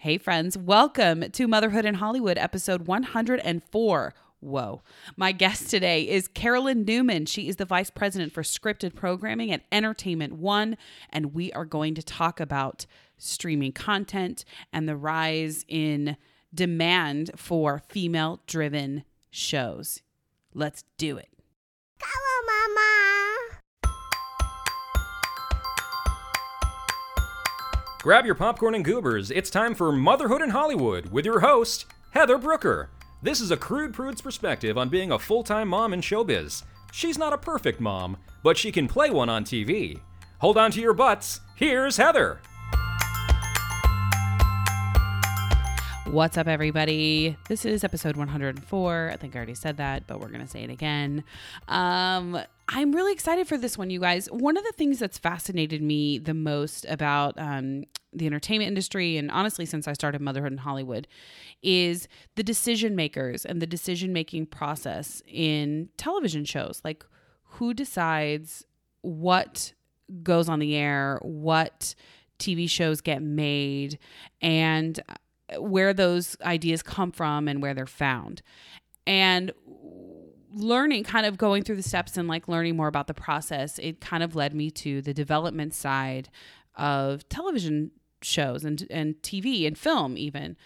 Hey, friends, welcome to Motherhood in Hollywood, episode 104. Whoa. My guest today is Carolyn Newman. She is the vice president for scripted programming at Entertainment One, and we are going to talk about streaming content and the rise in demand for female driven shows. Let's do it. On, Mama. Grab your popcorn and goobers. It's time for Motherhood in Hollywood with your host, Heather Brooker. This is a crude prude's perspective on being a full time mom in showbiz. She's not a perfect mom, but she can play one on TV. Hold on to your butts. Here's Heather. What's up, everybody? This is episode 104. I think I already said that, but we're going to say it again. Um, I'm really excited for this one, you guys. One of the things that's fascinated me the most about um, the entertainment industry, and honestly, since I started Motherhood in Hollywood, is the decision makers and the decision making process in television shows. Like, who decides what goes on the air, what TV shows get made, and where those ideas come from and where they're found. And learning kind of going through the steps and like learning more about the process it kind of led me to the development side of television shows and and TV and film even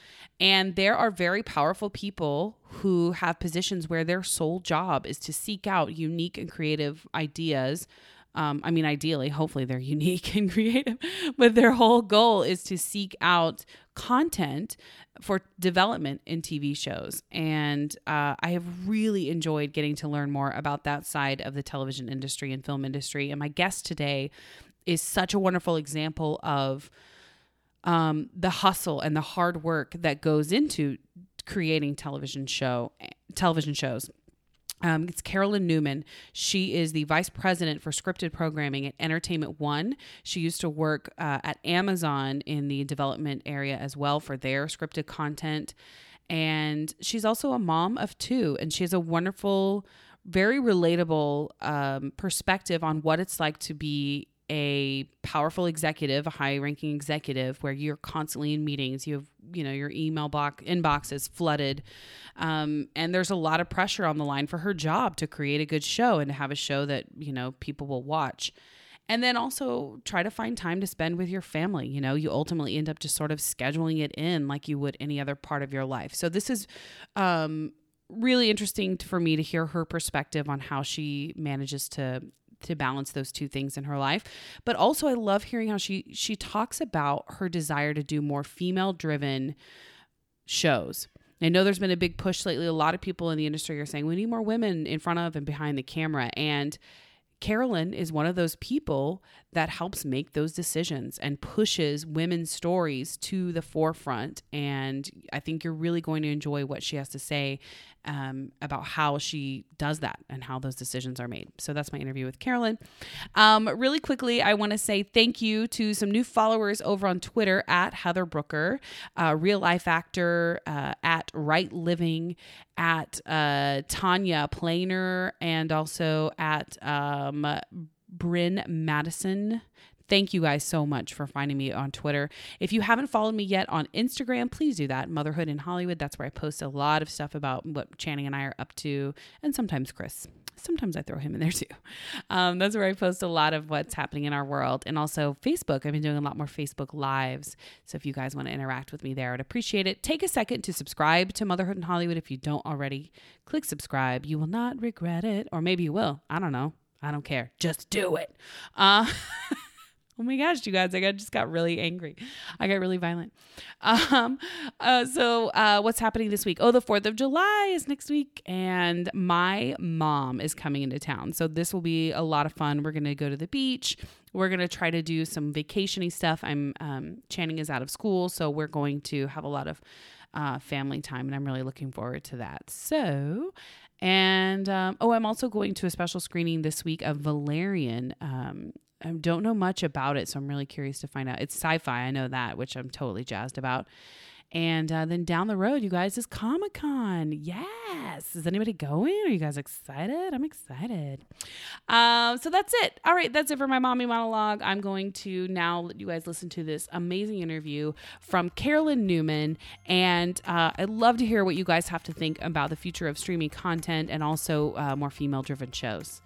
and there are very powerful people who have positions where their sole job is to seek out unique and creative ideas um, I mean, ideally, hopefully they're unique and creative, but their whole goal is to seek out content for development in TV shows. And uh, I have really enjoyed getting to learn more about that side of the television industry and film industry. And my guest today is such a wonderful example of um, the hustle and the hard work that goes into creating television show television shows um, it's Carolyn Newman. She is the vice president for scripted programming at Entertainment One. She used to work uh, at Amazon in the development area as well for their scripted content. And she's also a mom of two, and she has a wonderful, very relatable um, perspective on what it's like to be a powerful executive, a high ranking executive, where you're constantly in meetings. You have, you know, your email box inbox is flooded. Um, and there's a lot of pressure on the line for her job to create a good show and to have a show that, you know, people will watch. And then also try to find time to spend with your family. You know, you ultimately end up just sort of scheduling it in like you would any other part of your life. So this is um, really interesting for me to hear her perspective on how she manages to to balance those two things in her life. But also I love hearing how she she talks about her desire to do more female driven shows. I know there's been a big push lately. A lot of people in the industry are saying we need more women in front of and behind the camera. And Carolyn is one of those people that helps make those decisions and pushes women's stories to the forefront. And I think you're really going to enjoy what she has to say um, about how she does that and how those decisions are made. So that's my interview with Carolyn. Um, really quickly, I want to say thank you to some new followers over on Twitter at Heather Brooker, uh, Real Life Actor, uh, at Right Living, at uh, Tanya Planer, and also at um, Bryn Madison. Thank you guys so much for finding me on Twitter. If you haven't followed me yet on Instagram, please do that. Motherhood in Hollywood. That's where I post a lot of stuff about what Channing and I are up to, and sometimes Chris. Sometimes I throw him in there too. Um, that's where I post a lot of what's happening in our world. And also Facebook. I've been doing a lot more Facebook Lives. So if you guys want to interact with me there, I'd appreciate it. Take a second to subscribe to Motherhood in Hollywood if you don't already. Click subscribe. You will not regret it. Or maybe you will. I don't know. I don't care. Just do it. Uh, Oh my gosh, you guys, I got, just got really angry. I got really violent. Um, uh, so, uh, what's happening this week? Oh, the 4th of July is next week, and my mom is coming into town. So, this will be a lot of fun. We're going to go to the beach. We're going to try to do some vacationy stuff. I'm, um, Channing is out of school, so we're going to have a lot of uh, family time, and I'm really looking forward to that. So, and um, oh, I'm also going to a special screening this week of Valerian. Um, I don't know much about it, so I'm really curious to find out. It's sci-fi, I know that, which I'm totally jazzed about. And uh, then down the road, you guys, is Comic Con. Yes. Is anybody going? Are you guys excited? I'm excited. Um, so that's it. All right, that's it for my mommy monologue. I'm going to now let you guys listen to this amazing interview from Carolyn Newman. And uh, I'd love to hear what you guys have to think about the future of streaming content and also uh, more female driven shows.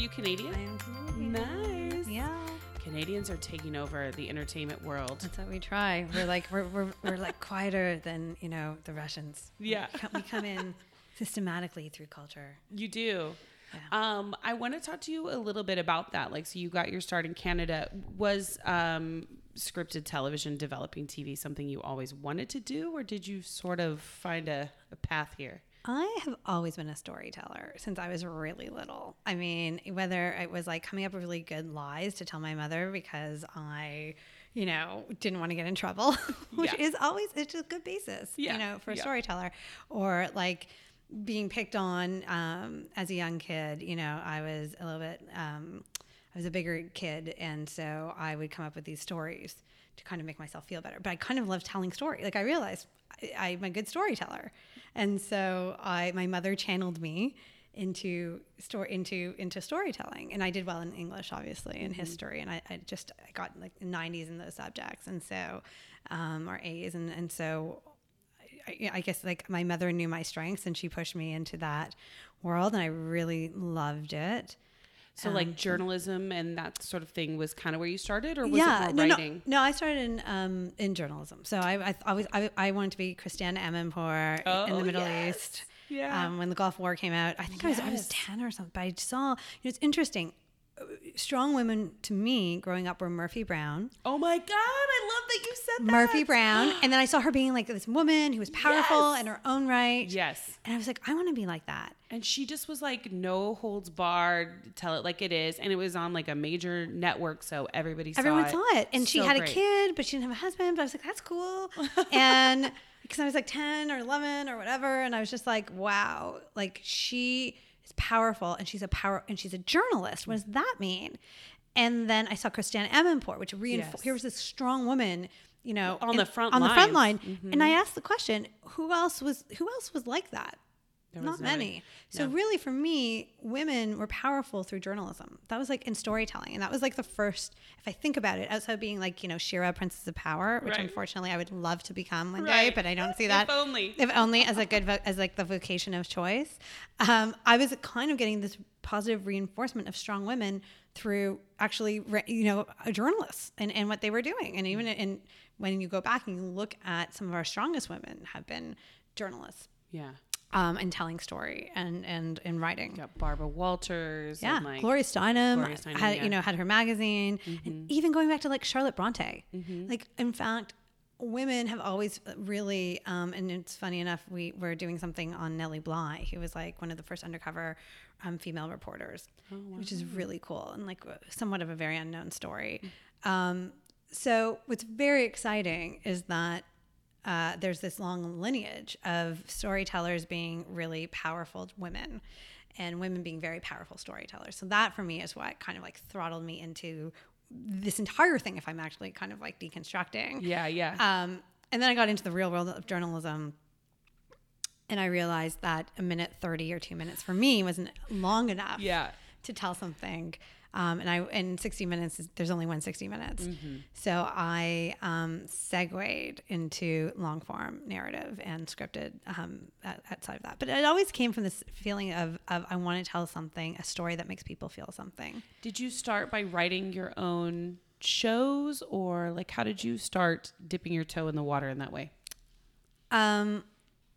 You Canadian? I am Canadian. Nice. Yeah. Canadians are taking over the entertainment world. That's what we try. We're like we're, we're, we're like quieter than you know the Russians. Yeah. we come, we come in systematically through culture. You do. Yeah. Um, I want to talk to you a little bit about that. Like, so you got your start in Canada. Was um, scripted television, developing TV, something you always wanted to do, or did you sort of find a, a path here? I have always been a storyteller since I was really little. I mean, whether it was like coming up with really good lies to tell my mother because I, you know, didn't want to get in trouble, which Yeah. is always it's a good basis, Yeah, you know, for a yeah. storyteller, or like being picked on um, as a young kid. You know, I was a little bit. Um, I was a bigger kid, and so I would come up with these stories to kind of make myself feel better. But I kind of love telling story. Like I realized I, I'm a good storyteller, and so I my mother channeled me into story into into storytelling, and I did well in English, obviously, and history, and I, I just I got like 90s in those subjects, and so um, or A's, and and so I, I guess like my mother knew my strengths and she pushed me into that world. And I really loved it. So, Um, like journalism and that sort of thing was kind of where you started, or was yeah, it more no, writing? no, no. I started in um, in journalism. So I I always I, I wanted to be Christiane Amanpour in Oh, the Middle yes. East. Yeah. Um, when the Gulf War came out, I think I was I was ten or something. But I saw you know, it's interesting. Strong women to me growing up were Murphy Brown, Oh my God, I love that you said that. Murphy Brown, and then I saw her being like this woman who was powerful Yes. in her own right. Yes. And I was like, I want to be like that. And she just was like, no holds barred, tell it like it is. And it was on like a major network, so everybody saw Everyone it. saw it. And she had great. a kid, but she didn't have a husband. But I was like, that's cool. and because I was like 10 or 11 or whatever. And I was just like, wow, like she powerful and she's a power and she's a journalist. What does that mean? And then I saw Christiane Amanpour, which reinforced Yes. here was this strong woman, you know, On in- the front on the front lines. Mm-hmm. line. And I asked the question, who else was who else was like that? Not many. So No. really, for me, women were powerful through journalism. That was like in storytelling, and that was like the first. If I think about it, outside of being like you know She-Ra, Princess of Power, which Right. unfortunately I would love to become one day, but I don't see If that. only. If only as a good vo- as like the vocation of choice. Um, I was kind of getting this positive reinforcement of strong women through actually re- you know a journalists and, and what they were doing, and even in when you go back and you look at some of our strongest women have been journalists Yeah. Um, and telling story and and and writing. Got Barbara Walters. Yeah, And like, Gloria Steinem, Gloria Steinem, had yeah. Mm-hmm. you know had her magazine, and even going back to like Charlotte Bronte. Like in fact, women have always really, um, and it's funny enough, we were doing something on Nellie Bly, who was like one of the first undercover um, female reporters, Oh, which is really cool and like somewhat of a very unknown story. Um, so what's very exciting is that uh, there's this long lineage of storytellers being really powerful women and women being very powerful storytellers. So that for me is what kind of like throttled me into this entire thing if I'm actually kind of like deconstructing. Yeah, yeah. Um, and then I got into the real world of journalism and I realized that a minute 30 or two minutes for me wasn't long enough yeah. to tell something. Um, and I in 60 minutes, there's only one 60 minutes. Mm-hmm. So I um, segued into long form narrative and scripted um, outside of that. But it always came from this feeling of, of I want to tell something, a story that makes people feel something. Did you start by writing your own shows or like how did you start dipping your toe in the water in that way? Um,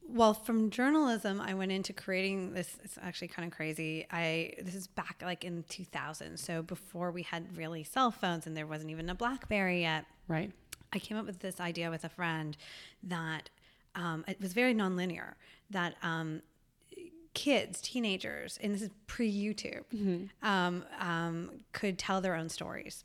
well, from journalism, I went into creating this. It's actually kind of crazy. I this is back like in 2000, so before we had really cell phones, and there wasn't even a BlackBerry yet. Right. I came up with this idea with a friend that um, it was very nonlinear. That um, kids, teenagers, and this is pre YouTube, um, um, could tell their own stories.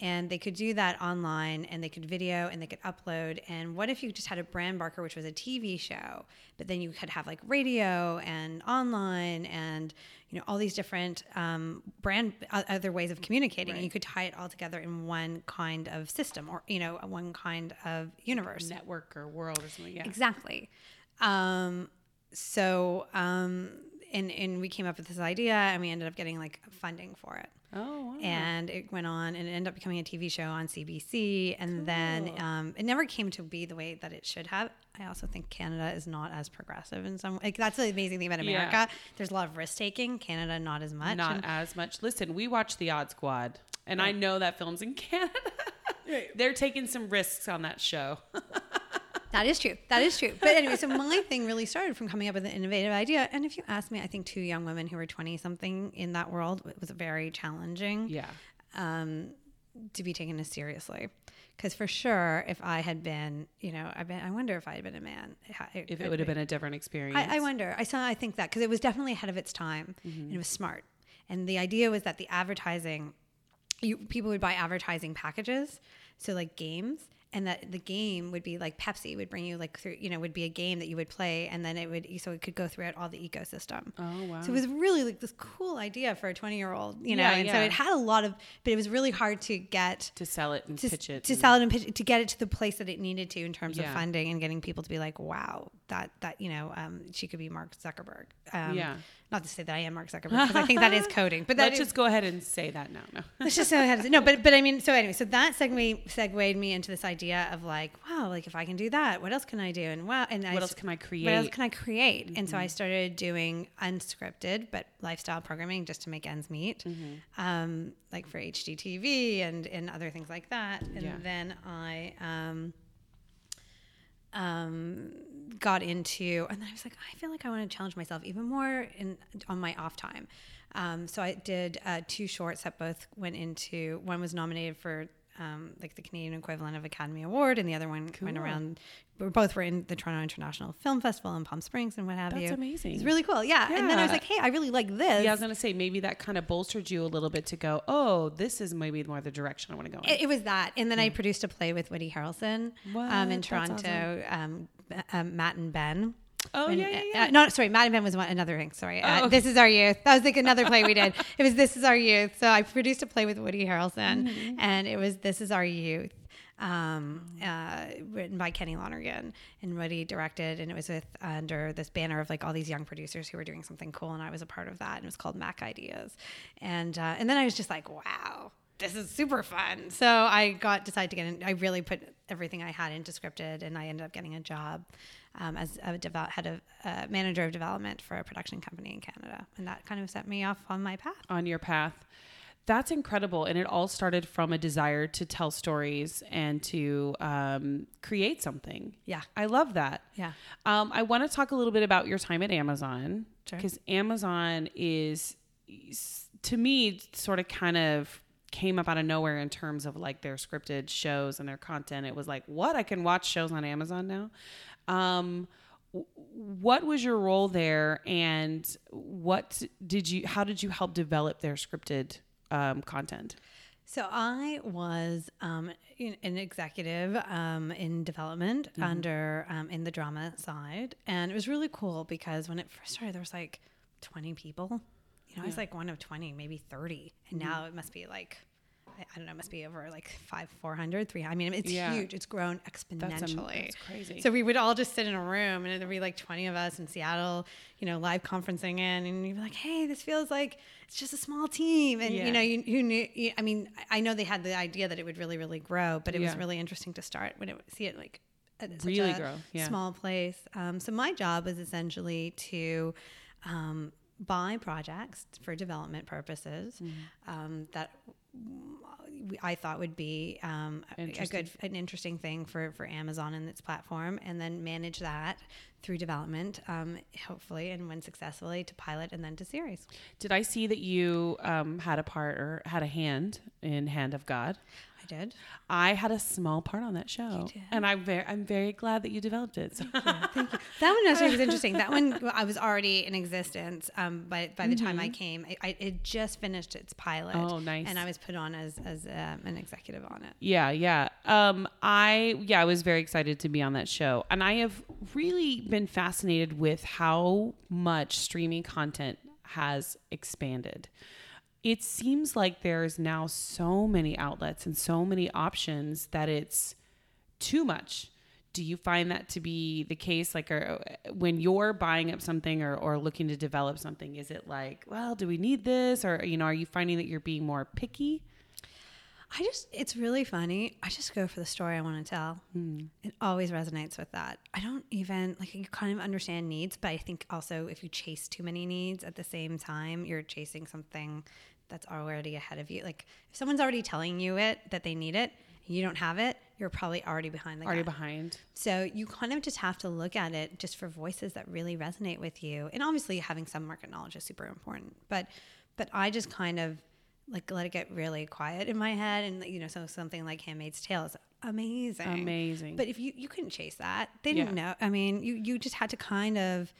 And they could do that online and they could video and they could upload and what if you just had a brand barker which was a tv show but then you could have like radio and online and you know all these different um, brand other ways of communicating and you could tie it all together in one kind of system or you know one kind of universe Network or world or something. Yeah. Exactly. Um, so, um, and, and we came up with this idea and we ended up getting like funding for it. Oh, wow. And it went on and it ended up becoming a TV show on CBC. And then um, it never came to be the way that it should have. I also think Canada is not as progressive in some like that's the amazing thing about Yeah. America. There's a lot of risk taking. Canada not as much. Not And- as much. Listen, we watch The Odd Squad, and I know that film's in Canada. They're taking some risks on that show. That is true. That is true. But anyway, so my thing really started from coming up with an innovative idea. And if you ask me, I think two young women who were 20 something in that world it was very challenging yeah. um, to be taken as seriously. Because for sure, if I had been, you know, I been, I wonder if I had been a man, If it would have been a different experience. I, I wonder. I saw. I think that because it was definitely ahead of its time, and it was smart. And the idea was that the advertising, you, people would buy advertising packages, so like games, and that the game would be like Pepsi would bring you like through, you know, would be a game that you would play, and then it would so it could go throughout all the ecosystem. Oh, wow. So it was really like this cool idea for a twenty year old, you know, Yeah, and so it had a lot of, but it was really hard to get to sell it and to, pitch it. to and- sell it and pitch it, to get it to the place that it needed to in terms Yeah. of funding and getting people to be like, wow, that that you know, um, she could be Mark Zuckerberg. Um, Yeah. Not to say that I am Mark Zuckerberg because I think that is coding, but Let's is- just go ahead and say that now. No. let's just say I had to, no, but but I mean, so anyway, so that segued segued me into this idea of like, wow, like if I can do that, what else can I do? And wow, and What s- else can I create? What else? Mm-hmm. can I create? And so I started doing unscripted but lifestyle programming just to make ends meet, Mm-hmm. um, like for HGTV and and other things like that. And Yeah. then I. Um, um, got into, and then I was like, I feel like I want to challenge myself even more in on my off time. Um, so I did uh, two shorts that both went into. One was nominated for um, like the Canadian equivalent of Academy Award, and the other one went around. We both were in the Toronto International Film Festival in Palm Springs and what have That's you. That's amazing. It's really cool. Yeah. And then I was like, hey, I really like this. Yeah, I was gonna say maybe that kind of bolstered you a little bit to go. Oh, this is maybe more the direction I want to go. In. It, it was that, and then I produced a play with Woody Harrelson um, in Toronto. Um, um, Matt and Ben. Oh, And, yeah, yeah, uh, yeah. uh, no, sorry, and Ben was one, another thing. Sorry, uh, Oh. this is our youth. That was like another play we did. It was This Is Our Youth. So I produced a play with Woody Harrelson, Mm-hmm. and it was This Is Our Youth. Um, uh, written by Kenny Lonergan and Woody directed, and it was with under this banner of like all these young producers who were doing something cool, and I was a part of that. And it was called Mac Ideas, and uh, and then I was just like, wow, this is super fun. So I got decided to get in. I really put everything I had into scripted, and I ended up getting a job um, as a develop, head of uh, manager of development for a production company in Canada, and that kind of set me off on my path. on your path. That's incredible. And it all started from a desire to tell stories and to um, create something. Yeah. I love that. Yeah. Um, I want to talk a little bit about your time at Amazon Sure. because Amazon is, is, to me, sort of kind of came up out of nowhere in terms of like their scripted shows and their content. It was like, what? I can watch shows on Amazon now. Um, what was your role there and what did you how did you help develop their scripted um, content So I was um, an executive um, in development under um, in the drama side, and it was really cool because when it first started, there was like twenty people. You know, I was like one of twenty, maybe thirty, and now it must be like. I- I don't know, it must be over like five, 400, 300. I mean, it's Yeah. huge. It's grown exponentially. that's that's, crazy. So we would all just sit in a room and there'd be like 20 of us in Seattle, you know, live conferencing in, and you'd be like, hey, this feels like it's just a small team. And, Yeah. you know, you, you knew, you, I mean, I know they had the idea that it would really, really grow, but it was really interesting to start when it see it like such Really a grow, yeah. small place. Um, so my job was essentially to um, buy projects for development purposes Mm-hmm. um, that I thought would be um, a- a good, an interesting thing for, for Amazon and its platform, and then manage that through development, um, hopefully, and when successfully, to pilot and then to series. Did I see that you um, had a part or had a hand in Hand of God? I did. I had a small part on that show, and I'm very, I'm very glad that you developed it. So. Thank you. That one actually was interesting. That one I was already in existence, um, but by the time I came, I, I it just finished its pilot. Oh, nice. And I was put on as as um, an executive on it. Yeah, yeah. Um, I yeah, I was very excited to be on that show, and I have really been fascinated with how much streaming content has expanded. It seems like there's now so many outlets and so many options that it's too much. Do you find that to be the case? Like, or, uh, when you're buying up something or, or looking to develop something, is it like, well, do we need this? Or, you know, are you finding that you're being more picky? I just, it's really funny. I just go for the story I want to tell. Hmm. It always resonates with that. I don't even, like, you kind of understand needs, but I think also if you chase too many needs at the same time, you're chasing something that's already ahead of you. Like, if someone's already telling you it, that they need it, you don't have it, you're probably already behind the Already behind? So you kind of just have to look at it just for voices that really resonate with you. And obviously having some market knowledge is super important. But but I just kind of like let it get really quiet in my head and you know, so something like Handmaid's Tale is amazing. Amazing. But if you you couldn't chase that. They didn't Yeah. know. I mean, you you just had to kind of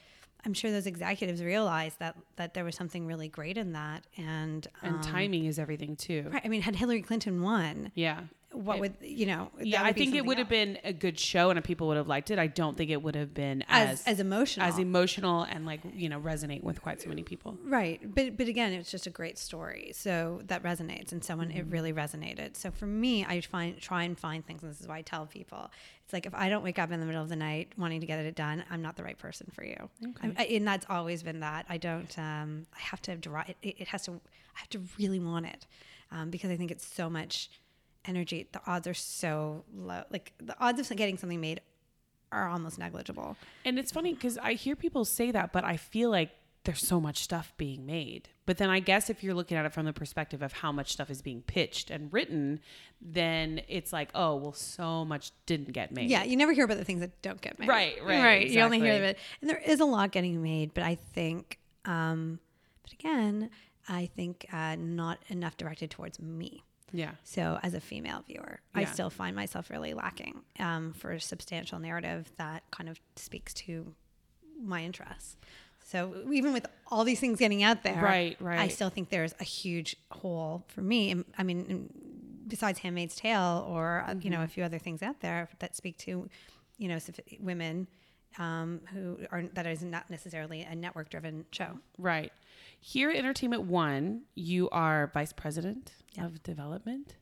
I'm sure those executives realized that that there was something really great in that and And um, timing is everything too. Right. I mean, had Hillary Clinton won, Yeah. What It- would you know? Yeah, I think it would have been a good show and people would have liked it. I don't think it would have been as as as emotional as emotional and like, you know, resonate with quite so many people. Right. But but again, it's just a great story. So that resonates and someone it really resonated. So for me, I find try and find things and this is why I tell people. It's like if I don't wake up in the middle of the night wanting to get it done, I'm not the right person for you. Okay. I, and that's always been that. I don't um I have to drive it, it has to I have to really want it. Um, because I think it's so much energy. The odds are so low. Like the odds of getting something made are almost negligible. And it's funny because I hear people say that, but I feel like there's so much stuff being made. But then I guess if you're looking at it from the perspective of how much stuff is being pitched and written, then it's like, oh, well, so much didn't get made. Yeah, you never hear about the things that don't get made. Right, right, right. You only hear of exactly. it, and there is a lot getting made, but I think, um, but again, I think uh, not enough directed towards me. Yeah. So as a female viewer, I still find myself really lacking um, for a substantial narrative that kind of speaks to my interests. So even with all these things getting out there, Right, right, I still think there's a huge hole for me. I mean, besides *Handmaid's Tale* or uh, you know a few other things out there that speak to, you know, women um, who are that is not necessarily a network-driven show. Right. Here at Entertainment One, you are vice president of development.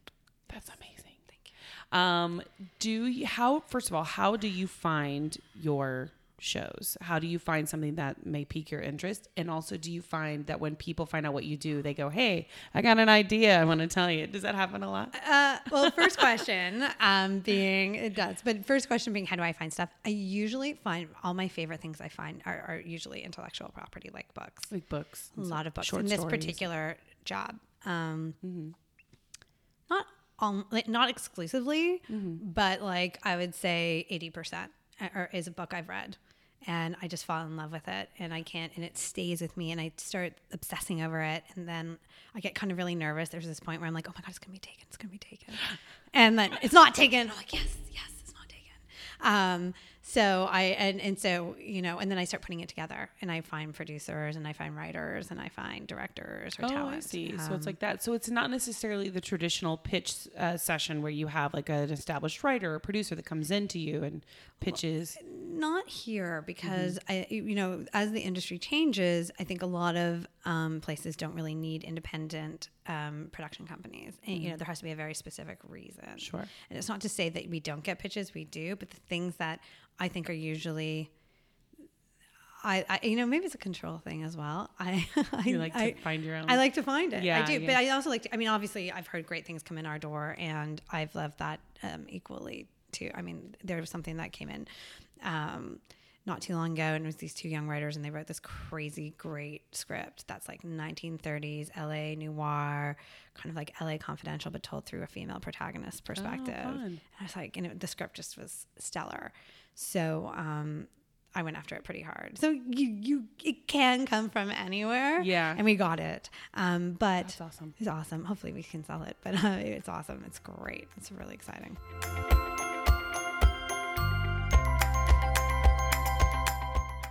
That's amazing. Thank you. Um, do you, how first of all, how do you find your shows? How do you find something that may pique your interest? And also, do you find that when people find out what you do, they go, "Hey, I got an idea. I want to tell you." Does that happen a lot? Uh, well, first question um, being it does, but first question being how do I find stuff? I usually find all my favorite things I find are, are usually intellectual property, like books. Like books, a lot of books short in this stories. particular job. Um, Not all, like, not exclusively, but like I would say eighty percent or is a book I've read, and I just fall in love with it, and I can't, and it stays with me, and I start obsessing over it, and then I get kind of really nervous. There's this point where I'm like, oh my god, it's gonna be taken, it's gonna be taken, and then it's not taken. I'm like, yes, yes, it's not taken. Um, so I and and so you know, and then I start putting it together, and I find producers, and I find writers, and I find directors or Oh, talent. I see. so it's Um, like that. So it's not necessarily the traditional pitch uh, session where you have like an established writer or producer that comes into you and pitches. not here because Mm-hmm. I, you know, as the industry changes, I think a lot of um, places don't really need independent um, production companies. And, you know, there has to be a very specific reason. Mm-hmm. Sure. And it's not to say that we don't get pitches, we do, but the things that I think are usually. I, I, you know, maybe it's a control thing as well. I, I like to I, find your own. I like to find it. Yeah, I do. yeah. But I also like to, I mean, obviously, I've heard great things come in our door, and I've loved that um, equally too. I mean, there was something that came in um, not too long ago, and it was these two young writers, and they wrote this crazy great script that's like 1930s LA noir, kind of like LA confidential, but told through a female protagonist perspective. fun. And I was like, and it, the script just was stellar. So, um, I went after it pretty hard. So you you it can come from anywhere. Yeah. and we got it. Um, but That's awesome. It's awesome. Hopefully we can sell it, but uh, it's awesome. It's great. It's really exciting.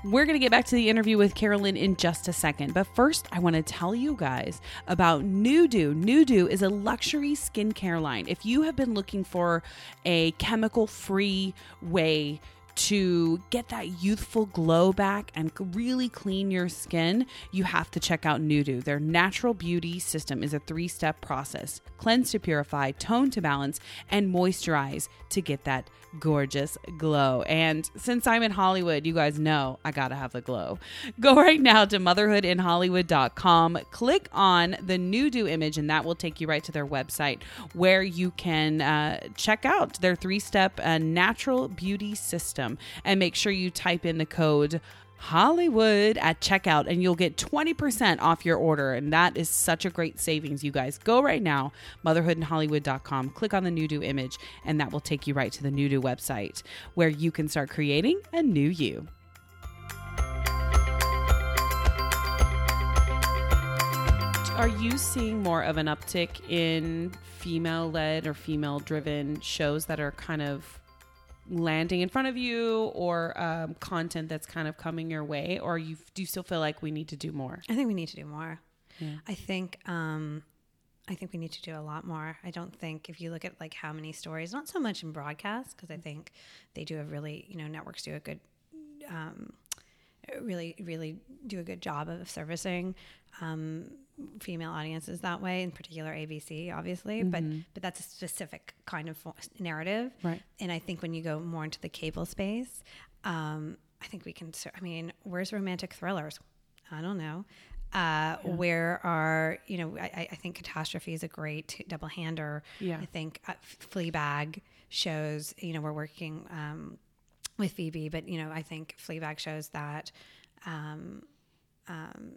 We're going to get back to the interview with Carolyn in just a second. But first, I want to tell you guys about Nudu. Nudu is a luxury skincare line. If you have been looking for a chemical free way to get that youthful glow back and really clean your skin, you have to check out Nudu. Their natural beauty system is a three step process cleanse to purify, tone to balance, and moisturize to get that gorgeous glow. And since I'm in Hollywood, you guys know I gotta have the glow. Go right now to motherhoodinhollywood.com, click on the Nudu image, and that will take you right to their website where you can uh, check out their three step uh, natural beauty system. And make sure you type in the code Hollywood at checkout and you'll get 20% off your order. And that is such a great savings, you guys. Go right now, motherhoodinhollywood.com, click on the Nudu image, and that will take you right to the Nudu website where you can start creating a new you. Are you seeing more of an uptick in female led or female driven shows that are kind of landing in front of you or um, content that's kind of coming your way or you do you still feel like we need to do more I think we need to do more. I think um, I think we need to do a lot more. I don't think if you look at like how many stories, not so much in broadcast because I think they do a really you know networks do a good um, really really do a good job of servicing um, female audiences that way in particular abc obviously but but that's a specific kind of narrative. Right. and i think when you go more into the cable space um, i think we can i mean where's romantic thrillers? I don't know. Uh, where are you know I, I- I think catastrophe is a great double hander Yeah. i think uh, fleabag shows you know we're working um, with Phoebe, but you know, I think Fleabag shows that um, um,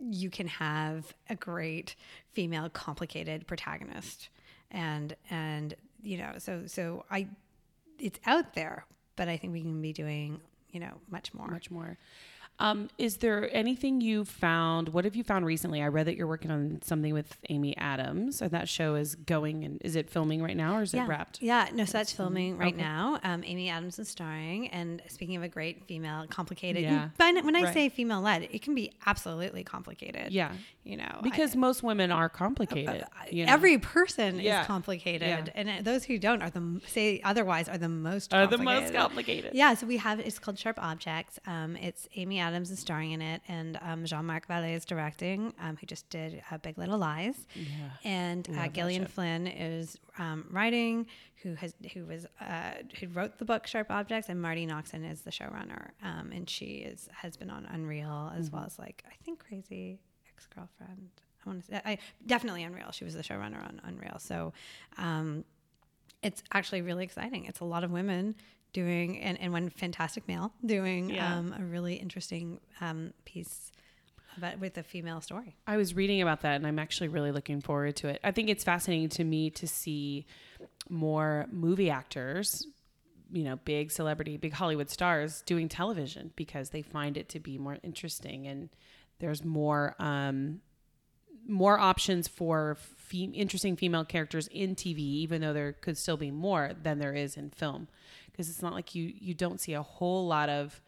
you can have a great female complicated protagonist, and and you know, so so I, it's out there, but I think we can be doing you know much more. much more um, is there anything you found what have you found recently i read that you're working on something with amy adams and that show is going and is it filming right now or is yeah. it wrapped Yeah, no, so that's filming right Okay. now. Um, Amy Adams is starring, and speaking of a great female, complicated. Yeah. When I Right. say female led, it can be absolutely complicated. yeah you know, I- because most women are complicated you know? every person Yeah. is complicated, Yeah. and uh, those who don't are the say otherwise are the most are the complicated. most complicated Yeah, so we have it's called Sharp Objects. Um, it's Amy Adams is starring in it, and um, Jean-Marc Vallée is directing. Um, who just did uh, Big Little Lies, and uh, Gillian. Flynn is um, writing. Who has who was uh, who wrote the book Sharp Objects, and Marti Noxon is the showrunner, um, and she is has been on Unreal as well as like I think Crazy Ex Girlfriend. I want to say I definitely Unreal. She was the showrunner on Unreal, so. Um, it's actually really exciting. It's a lot of women doing, and, and one fantastic male doing Yeah. um, a really interesting um, piece about, with a female story. I was reading about that and I'm actually really looking forward to it. I think it's fascinating to me to see more movie actors, you know, big celebrity, big Hollywood stars doing television because they find it to be more interesting and there's more um more options for fe- interesting female characters in TV even though there could still be more than there is in film. Because it's not like you you don't see a whole lot of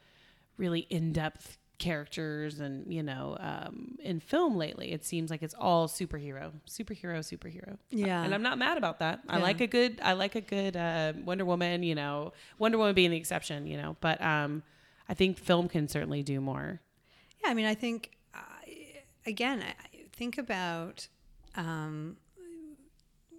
really in-depth characters and you know um, in film lately. It seems like it's all superhero superhero superhero. Yeah. and i'm not mad about that. I like a good i like a good uh, wonder woman you know wonder woman being the exception you know but um, i think film can certainly do more. Yeah, I mean, I think uh, again, I think about um,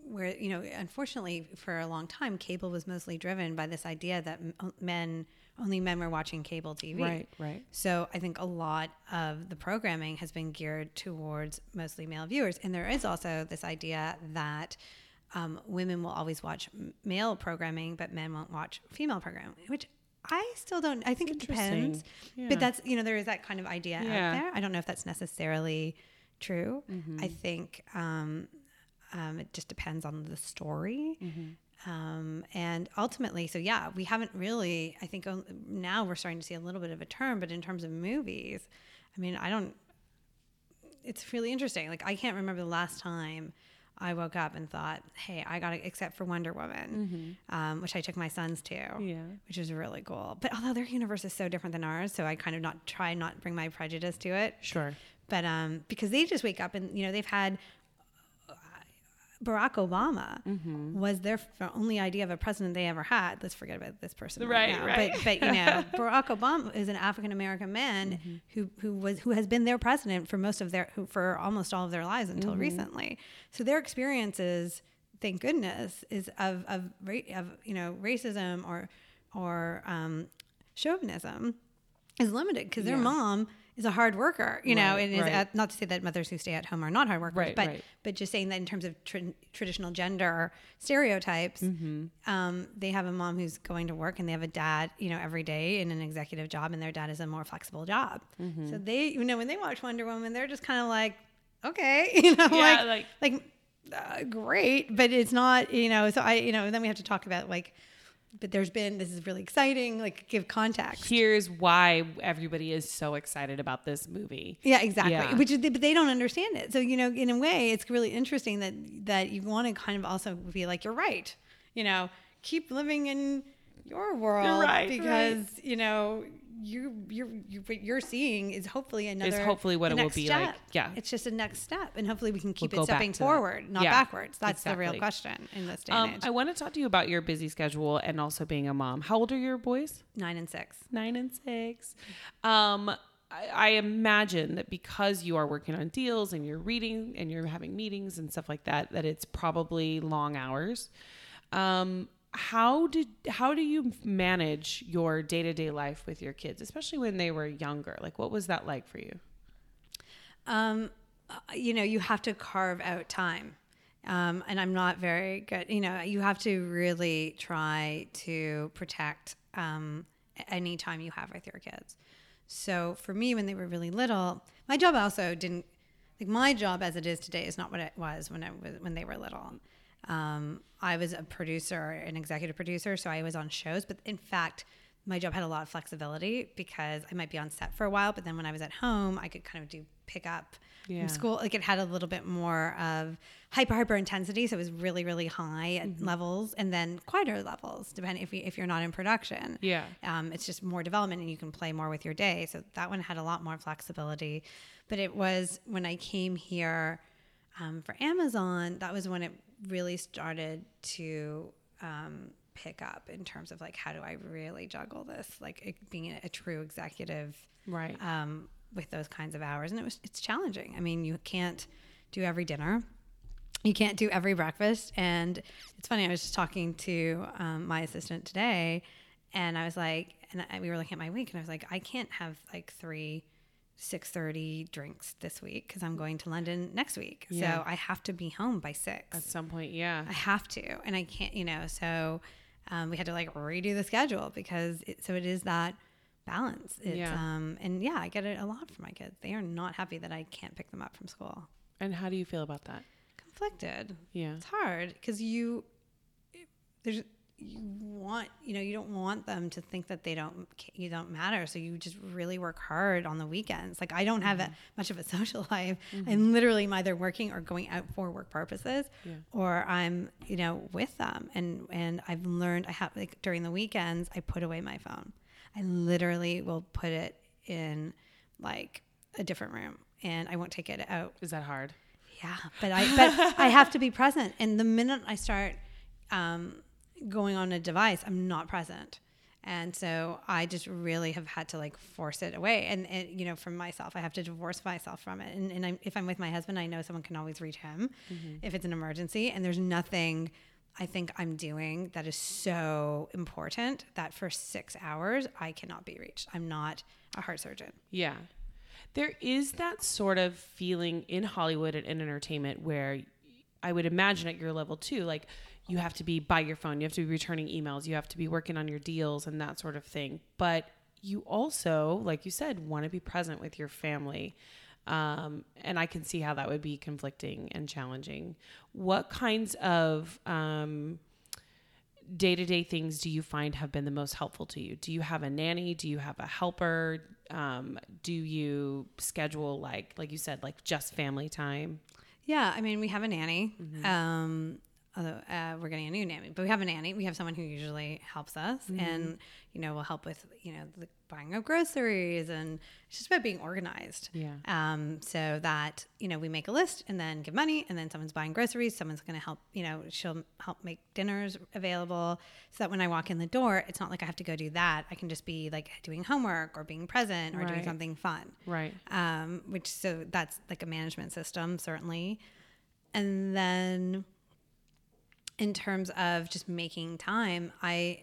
where you know, unfortunately, for a long time, cable was mostly driven by this idea that men only men were watching cable TV. right right So I think a lot of the programming has been geared towards mostly male viewers, and there is also this idea that um, women will always watch male programming, but men won't watch female programming, which I still don't. I think it depends, Yeah. but that's you know there is that kind of idea Yeah. out there. I don't know if that's necessarily true. Mm-hmm. I think um, um, it just depends on the story. Mm-hmm. Um, and ultimately, so yeah, we haven't really, I think now we're starting to see a little bit of a turn, but in terms of movies, I mean, I don't, it's really interesting. Like, I can't remember the last time I woke up and thought, hey, I got to, except for Wonder Woman, um, which I took my sons to, Yeah. which was really cool. But although their universe is so different than ours, so I kind of not try not bring my prejudice to it. Sure. But um, because they just wake up and, you know, they've had uh, Barack Obama Mm-hmm. was their only idea of a president they ever had. Let's forget about this person Right, now. right. But, but you know, Barack Obama is an African American man Mm-hmm. who who was who has been their president for most of their who, for almost all of their lives until Mm-hmm. recently. So their experiences, thank goodness, is of of of you know racism or or um, chauvinism is limited because their Yeah. mom is a hard worker, you know, Right, and is right. at, not to say that mothers who stay at home are not hard workers, Right, but but just saying that in terms of tr- traditional gender stereotypes, Mm-hmm. um, they have a mom who's going to work and they have a dad, you know, every day in an executive job, and their dad is a more flexible job. Mm-hmm. So they, you know, when they watch Wonder Woman, they're just kind of like, okay, you know, Yeah, like like, uh, great, but it's not, you know. So I, you know, then we have to talk about like, but there's been this is really exciting, like give context. Here's why everybody is so excited about this movie. Yeah, exactly. Yeah. Which is, but they don't understand it. So you know, in a way, it's really interesting that that you want to kind of also be like, you're right. You know, keep living in your world right, because you know you you're you, what you're seeing is hopefully another is hopefully what it will be like. Yeah. it's just a next step, and hopefully we can keep We'll it stepping to that. forward, not Yeah, backwards. That's the real question in this day and Um, age. I want to talk to you about your busy schedule and also being a mom. How old are your boys? Nine and six. Nine and six. Um, I, I imagine that because you are working on deals and you're reading and you're having meetings and stuff like that, that it's probably long hours. Um, how did how do you manage your day to day life with your kids, especially when they were younger? Like, what was that like for you? um, uh, you know, you have to carve out time. Um, and I'm not very good. You know, you have to really try to protect um, any time you have with your kids. So for me, when they were really little, my job also didn't like my job as it is today is not what it was when I was when they were little. Um, I was a producer, an executive producer, so I was on shows. But in fact, my job had a lot of flexibility because I might be on set for a while, but then when I was at home, I could kind of do pick up Yeah. from school. Like it had a little bit more of hyper hyper intensity, so it was really really high at levels, and then quieter levels, depending if you, if you're not in production. Yeah. Um, it's just more development and you can play more with your day. So that one had a lot more flexibility. But it was when I came here um, for Amazon, that was when it really started to um, pick up in terms of like, how do I really juggle this? Like being a, a true executive Right. um, with those kinds of hours. And it was, it's challenging. I mean, you can't do every dinner you can't do every breakfast. And it's funny, I was just talking to um, my assistant today, and I was like, and I, we were looking at my week, and I was like, I can't have like three. 6:30 drinks this week cuz I'm going to London next week. Yeah. So I have to be home by 6. At some point, yeah. I have to, and I can't, you know. So um, we had to like redo the schedule because it, so it is that balance. It's, Yeah. Um, and yeah, I get it a lot from my kids. They are not happy that I can't pick them up from school. And how do you feel about that? Conflicted. Yeah. It's hard because you there's you want you know you don't want them to think that they don't you don't matter. So you just really work hard on the weekends. Like i don't have a, much of a social life. I'm literally either working or going out for work purposes Yeah. or i'm you know with them. And and i've learned i have like during the weekends i put away my phone. I literally will put it in like a different room and i won't take it out. Is that hard? yeah, but I but I have to be present. And the minute I start um, going on a device, I'm not present. And so I just really have had to like force it away. And, and you know, from myself, I have to divorce myself from it. And, and I'm, if I'm with my husband, I know someone can always reach him mm-hmm. if it's an emergency. And there's nothing I think I'm doing that is so important that for six hours I cannot be reached. I'm not a heart surgeon. Yeah. There is that sort of feeling in Hollywood and in entertainment where I would imagine at your level too, like you have to be by your phone, you have to be returning emails, you have to be working on your deals and that sort of thing. But you also, like you said, want to be present with your family. Um, and I can see how that would be conflicting and challenging. What kinds of day to day things do you find have been the most helpful to you? Do you have a nanny? Do you have a helper? Um, do you schedule like like you said like just family time? Yeah, I mean, we have a nanny. Um, although uh, we're getting a new nanny, but we have a nanny. We have someone who usually helps us, and you know, will help with you know the buying of groceries, and it's just about being organized. Yeah. Um, so that you know, we make a list and then give money, and then someone's buying groceries. Someone's going to help. You know, she'll help make dinners available, so that when I walk in the door, it's not like I have to go do that. I can just be like doing homework or being present or doing something fun Right. um, which so that's like a management system certainly and then in terms of just making time i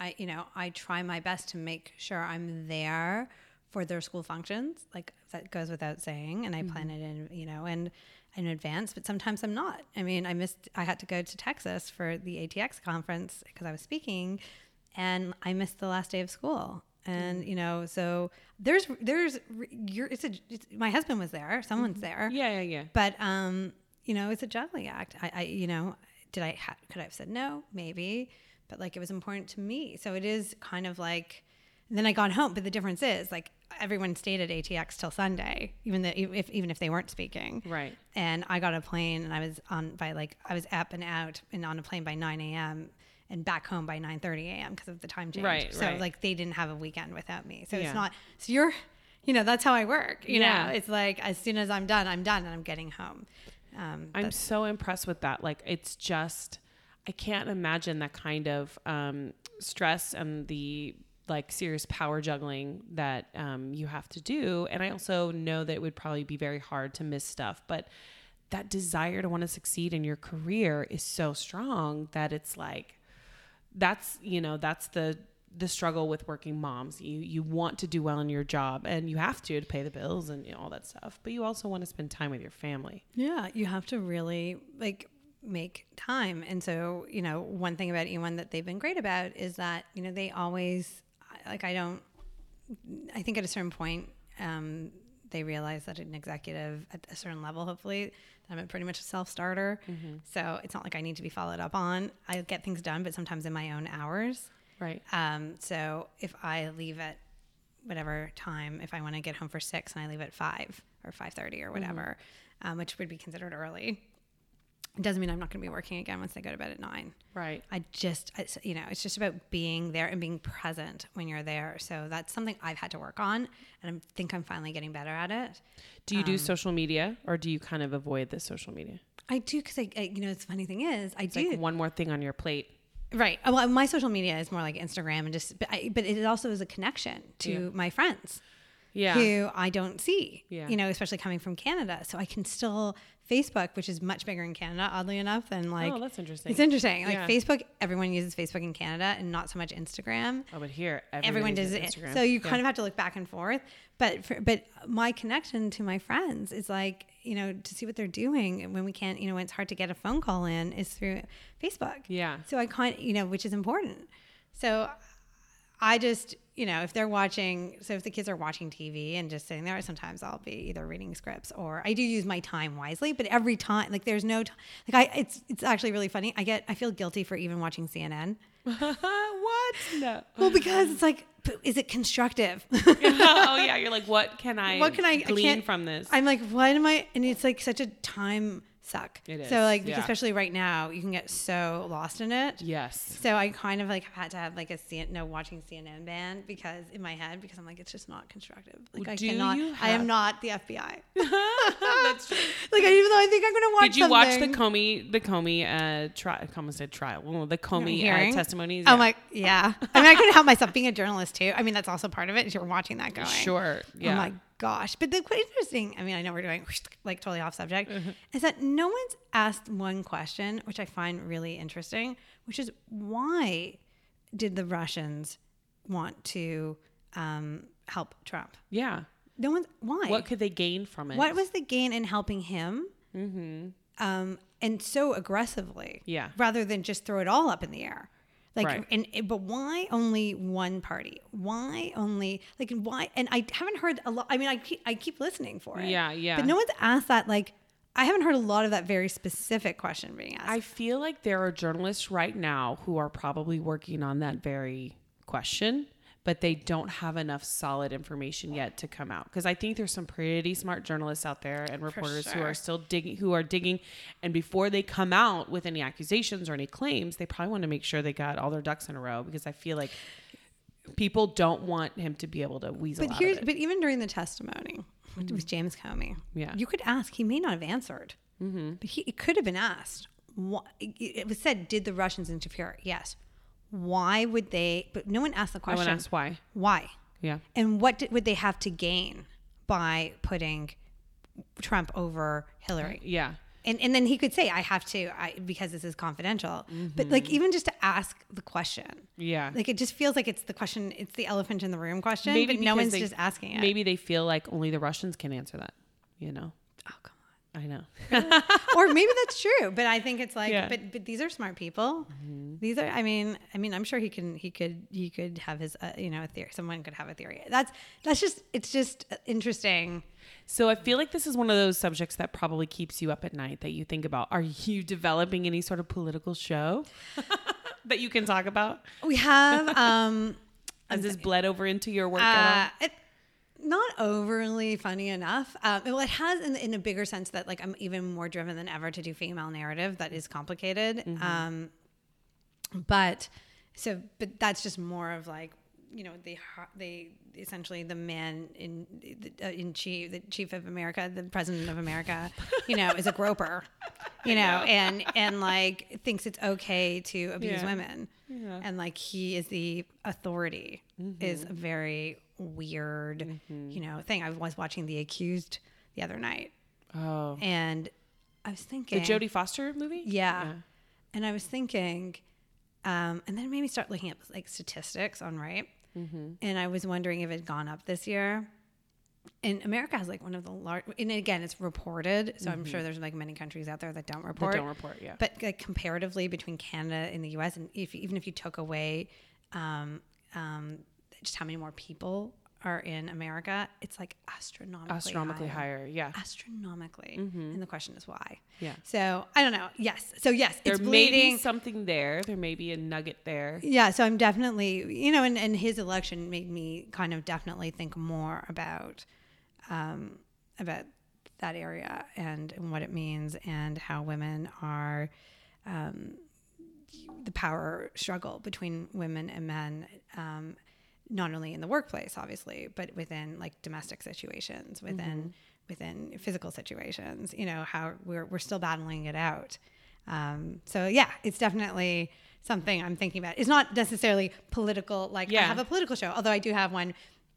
i you know i try my best to make sure i'm there for their school functions like that goes without saying and i plan mm-hmm. it in you know and in advance but sometimes i'm not. I mean i missed i had to go to texas for the atx conference because i was speaking and i missed the last day of school. And mm. you know so there's there's you're it's a it's, my husband was there someone's mm-hmm. there. Yeah, yeah, yeah. but um you know it's a juggling act. I, I you know did i ha- could i have said no? Maybe. But like it was important to me. So it is kind of like then i got home. But the difference is like everyone stayed at atx till sunday even though if even if they weren't speaking. Right. and i got a plane and i was on by like i was up and out and on a plane by 9 a.m and back home by 9 30 a.m because of the time change. Right, so right. like they didn't have a weekend without me. So Yeah. it's not so you're you know that's how i work you Yeah. know? It's like as soon as i'm done i'm done and i'm getting home um, I'm so impressed with that. Like, it's just, I can't imagine that kind of um, stress and the like serious power juggling that um, you have to do. And I also know that it would probably be very hard to miss stuff, but that desire to want to succeed in your career is so strong that it's like, that's, you know, that's the, the struggle with working moms. You you want to do well in your job and you have to to pay the bills and you know, all that stuff, but you also want to spend time with your family. Yeah, you have to really like make time. And so, you know, one thing about E1 that they've been great about is that, you know, they always like I don't I think at a certain point um they realize that an executive at a certain level, hopefully, I'm a pretty much a self starter. So it's not like I need to be followed up on. I get things done, but sometimes in my own hours. Right. Um, so if I leave at whatever time, if I want to get home for six and I leave at five or five thirty or whatever, um, which would be considered early, it doesn't mean I'm not going to be working again once they go to bed at nine. Right. I just, I, you know, it's just about being there and being present when you're there. So that's something I've had to work on, and I think I'm finally getting better at it. Do you do social media or do you kind of avoid the social media? I do because I, I, you know, the funny thing is, I It's do like one more thing on your plate. Right. Well, my social media is more like Instagram and just, but, I, but it also is a connection to Yeah. my friends Yeah. who I don't see, Yeah. you know, especially coming from Canada. So I can still, Facebook, which is much bigger in Canada, oddly enough, than oh, like, oh, that's interesting. it's interesting. Like Yeah. Facebook, everyone uses Facebook in Canada and not so much Instagram. Oh, but here Everyone does it. Instagram. So you Yeah. kind of have to look back and forth. But for, but my connection to my friends is like, you know, to see what they're doing when we can't, you know, when it's hard to get a phone call in is through Facebook. Yeah. So I can't you know, which is important. So I just, you know, if they're watching, so if the kids are watching TV and just sitting there, sometimes I'll be either reading scripts or I do use my time wisely. But every time, like, there's no, t- like, I, it's, it's actually really funny. I get, I feel guilty for even watching CNN. what? No. Well, because it's like, is it constructive? oh yeah, you're like, what can I? what can I I glean can't- from this? I'm like, what am I? And it's like such a time suck. It is, So like, yeah. especially right now, you can get so lost in it. yes. So I kind of like have had to have like a CN, no watching CNN ban because in my head because I'm like it's just not constructive. Like I Do cannot. you I am not the FBI. That's true. like even though I think I'm gonna watch. Did you watch the Comey the Comey uh trial? Comey said trial. Well, the Comey uh, testimonies. Yeah. like yeah. I mean, I couldn't help myself being a journalist too. I mean, that's also part of it. Is you're watching that going. Sure. Yeah. Oh my gosh. But the quite interesting, I mean, I know we're doing like totally off subject, Mm-hmm. is that no one's asked one question, which I find really interesting, which is why did the Russians want to um, help Trump? Yeah. No one's, why? What could they gain from it? what was the gain in helping him? Mm-hmm. Um, and so aggressively. Yeah. Rather than just throw it all up in the air. Like, Right. and, and- but why only one party? Why only like why? And I haven't heard a lot. I mean, I keep, I keep listening for it. Yeah, yeah. But no one's asked that. Like, I haven't heard a lot of that very specific question being asked. I feel like there are journalists right now who are probably working on that very question, but they don't have enough solid information yet to come out. Because I think there's some pretty smart journalists out there and reporters who are still digging, who are digging, and before they come out with any accusations or any claims, they probably want to make sure they got all their ducks in a row. Because I feel like people don't want him to be able to weasel but out here's of it. but even during the testimony with James Comey, Yeah. you could ask. He may not have answered, mm-hmm. but he it could have been asked. Why, it it was said, did the Russians interfere? Yes. Why would they? But no one asked the question. want to ask why. Why? Yeah. And what did, would they have to gain by putting Trump over Hillary? Uh, yeah. And and then he could say, I have to, I because this is confidential. But mm-hmm. like even just to ask the question. Yeah. Like it just feels like it's the question, it's the elephant in the room question, maybe but no one's they- just asking it. Maybe they feel like only the Russians can answer that. You know. Oh I know. or maybe that's true, but I think it's like, Yeah. but but these are smart people. These are, I mean, I mean, I'm sure he can, he could, he could have his, uh, you know, a theory. Someone could have a theory. That's that's just, it's just interesting. So I feel like this is one of those subjects that probably keeps you up at night that you think about. Are you developing any sort of political show that you can talk about? We have, um, Has this bled over into your work Uh, at it, not overly funny enough. Um, well, it has in, in a bigger sense that like I'm even more driven than ever to do female narrative that is complicated. Um, but so, but that's just more of like you know they they essentially the man in uh, in chief the chief of America the president of America you know is a groper you know, and and like thinks it's okay to abuse Yeah. women Yeah. and like he is the authority is very weird you know thing i was watching the accused the other night? Oh. and i was thinking The Jodie Foster movie? yeah. And I was thinking, um, and then it made me start looking at like statistics on rape. And I was wondering if it had gone up this year. And America has like one of the large, and again, it's reported. So I'm sure there's like many countries out there that don't report. don't report, yeah. But like comparatively between Canada and the US, and if, even if you took away um, um, just how many more people are in America, it's like astronomically, Astronomically higher. Yeah. astronomically. And the question is why. Yeah. So I don't know. Yes. So yes, There it's may be something there. There may be a nugget there. yeah. So I'm definitely, you know, and, and his election made me kind of definitely think more about, um, about that area and, and what it means and how women are, um, the power struggle between women and men, um, not only in the workplace, obviously, but within like domestic situations, within within physical situations. You know how we're we're still battling it out. Um, so yeah, it's definitely something I'm thinking about. It's not necessarily political. Like I have a political show, although I do have one,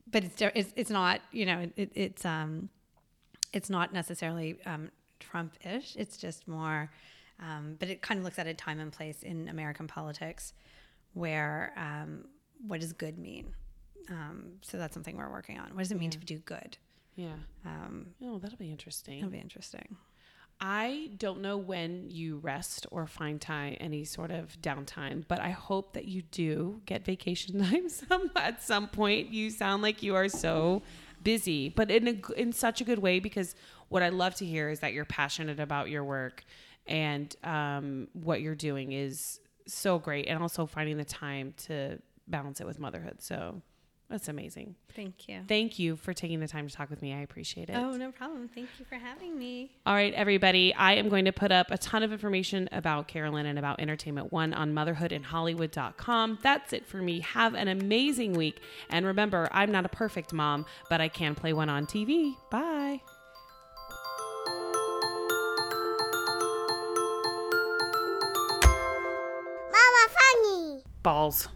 but it's it's, it's not. You know, it, it's um, it's not necessarily um, Trump-ish. It's just more, um, but it kind of looks at a time and place in American politics where um, what does good mean? Um, so that's something we're working on. What does it mean to do good? Yeah. Um, Oh, that'll be interesting. it'll be interesting. I don't know when you rest or find time, any sort of downtime, but I hope that you do get vacation time some, at some point. You sound like you are so busy, but in a, in such a good way because what I love to hear is that you're passionate about your work and um, what you're doing is so great, and also finding the time to balance it with motherhood. So that's amazing. Thank you. Thank you for taking the time to talk with me. I appreciate it. Oh, no problem. Thank you for having me. All right, everybody. I am going to put up a ton of information about Carolyn and about Entertainment One on motherhoodinhollywood.com. That's it for me. Have an amazing week. And remember, I'm not a perfect mom, but I can play one on TV. Bye. Mama Funny. Balls.